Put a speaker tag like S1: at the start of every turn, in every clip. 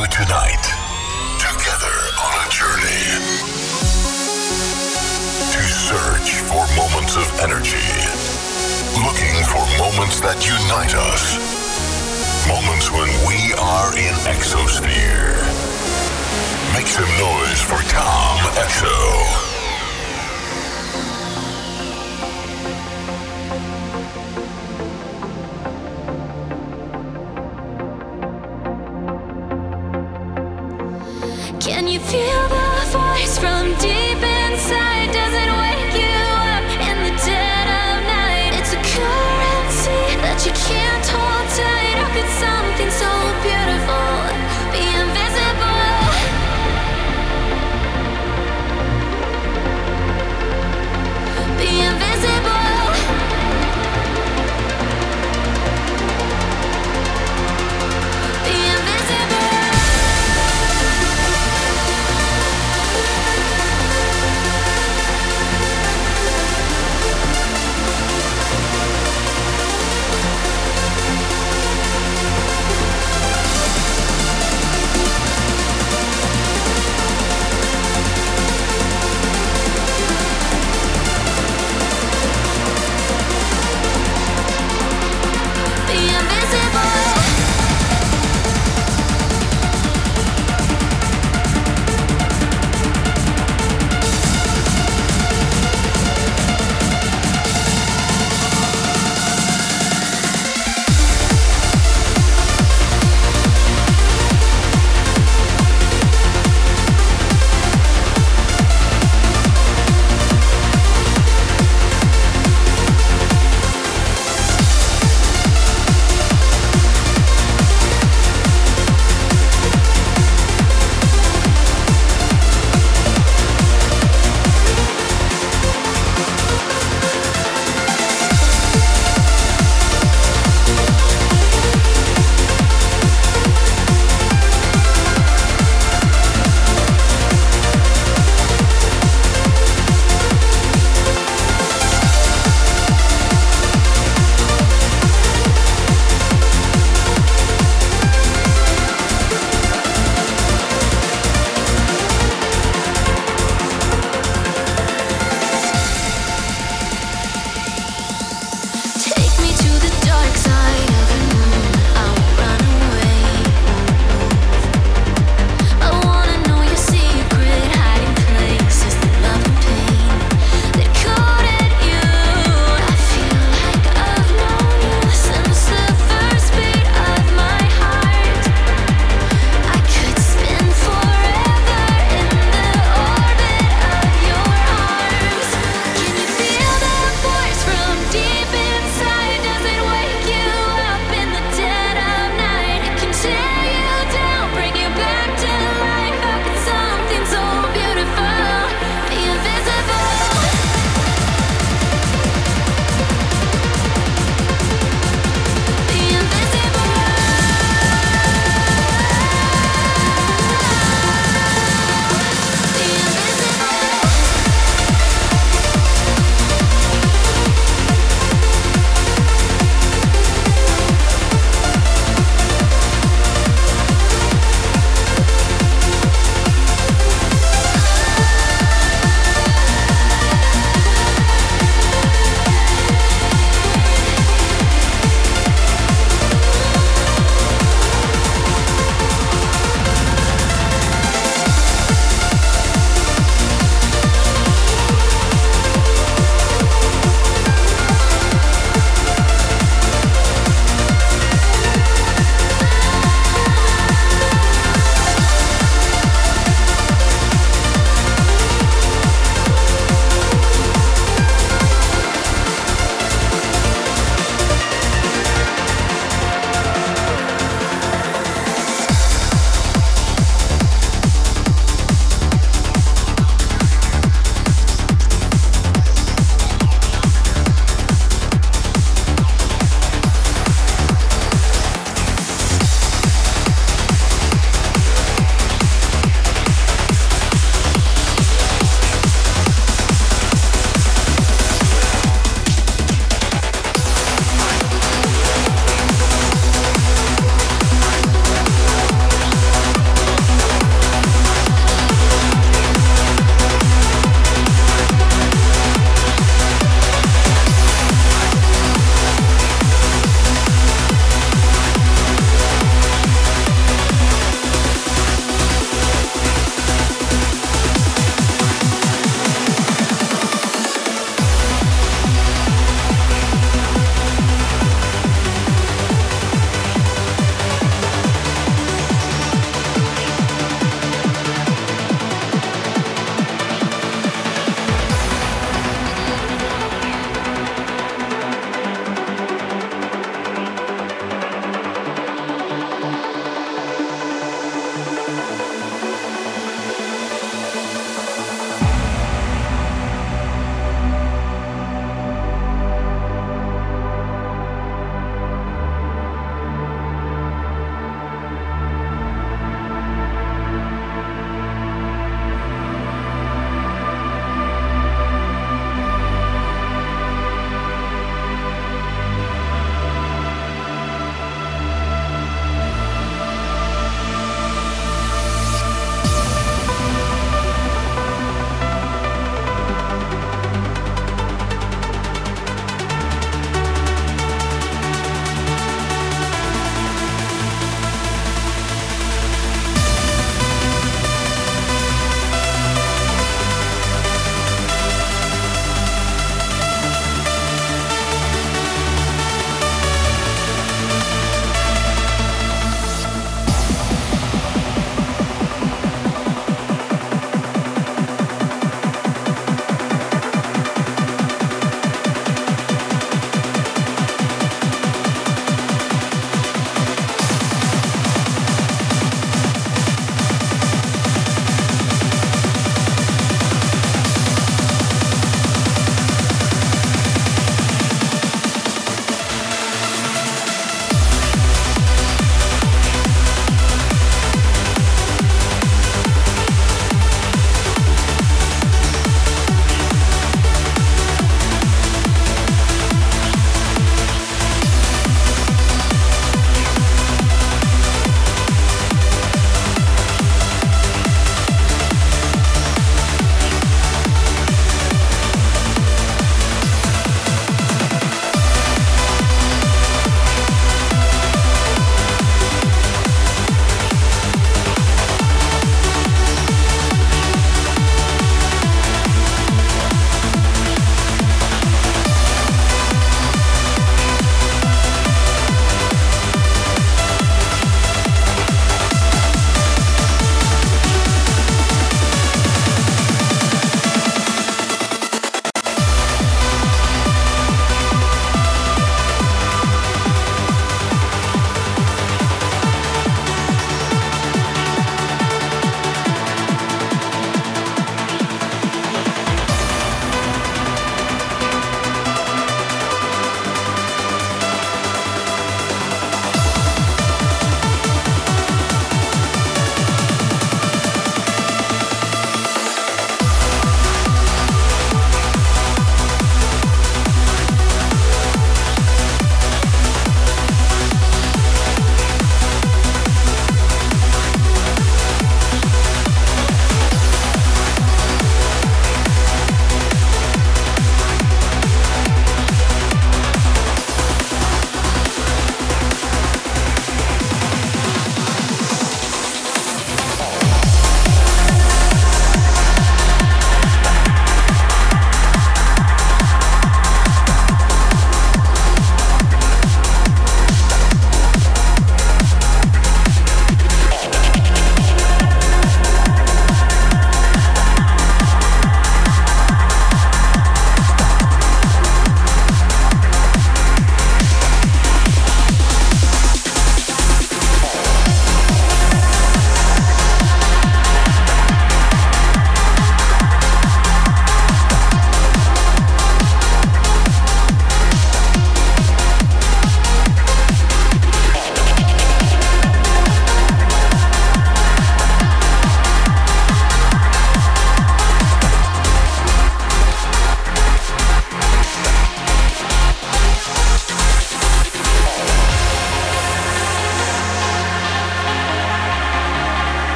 S1: you tonight. Together on a journey to search for moments of energy. Looking for moments that unite us. Moments when we are in exosphere. Make some noise for Tom Exo.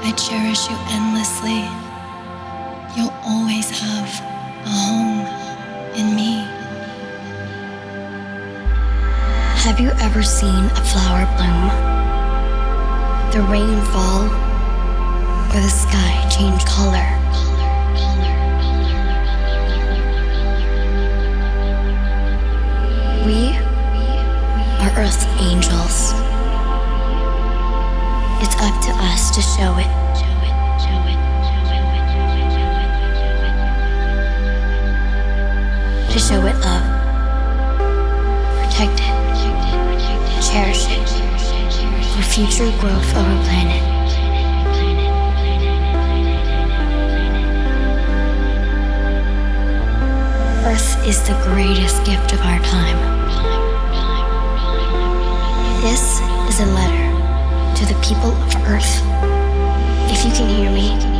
S1: I cherish you endlessly. You'll always have a home in me.
S2: Have you ever seen a flower bloom? The rain fall or the sky change color? We are Earth angels. Up to us to show it. To show it love. Protect it cherish it for future growth of our planet. Earth is the greatest gift of our time. This is a letter to the people of Earth. If you can hear me,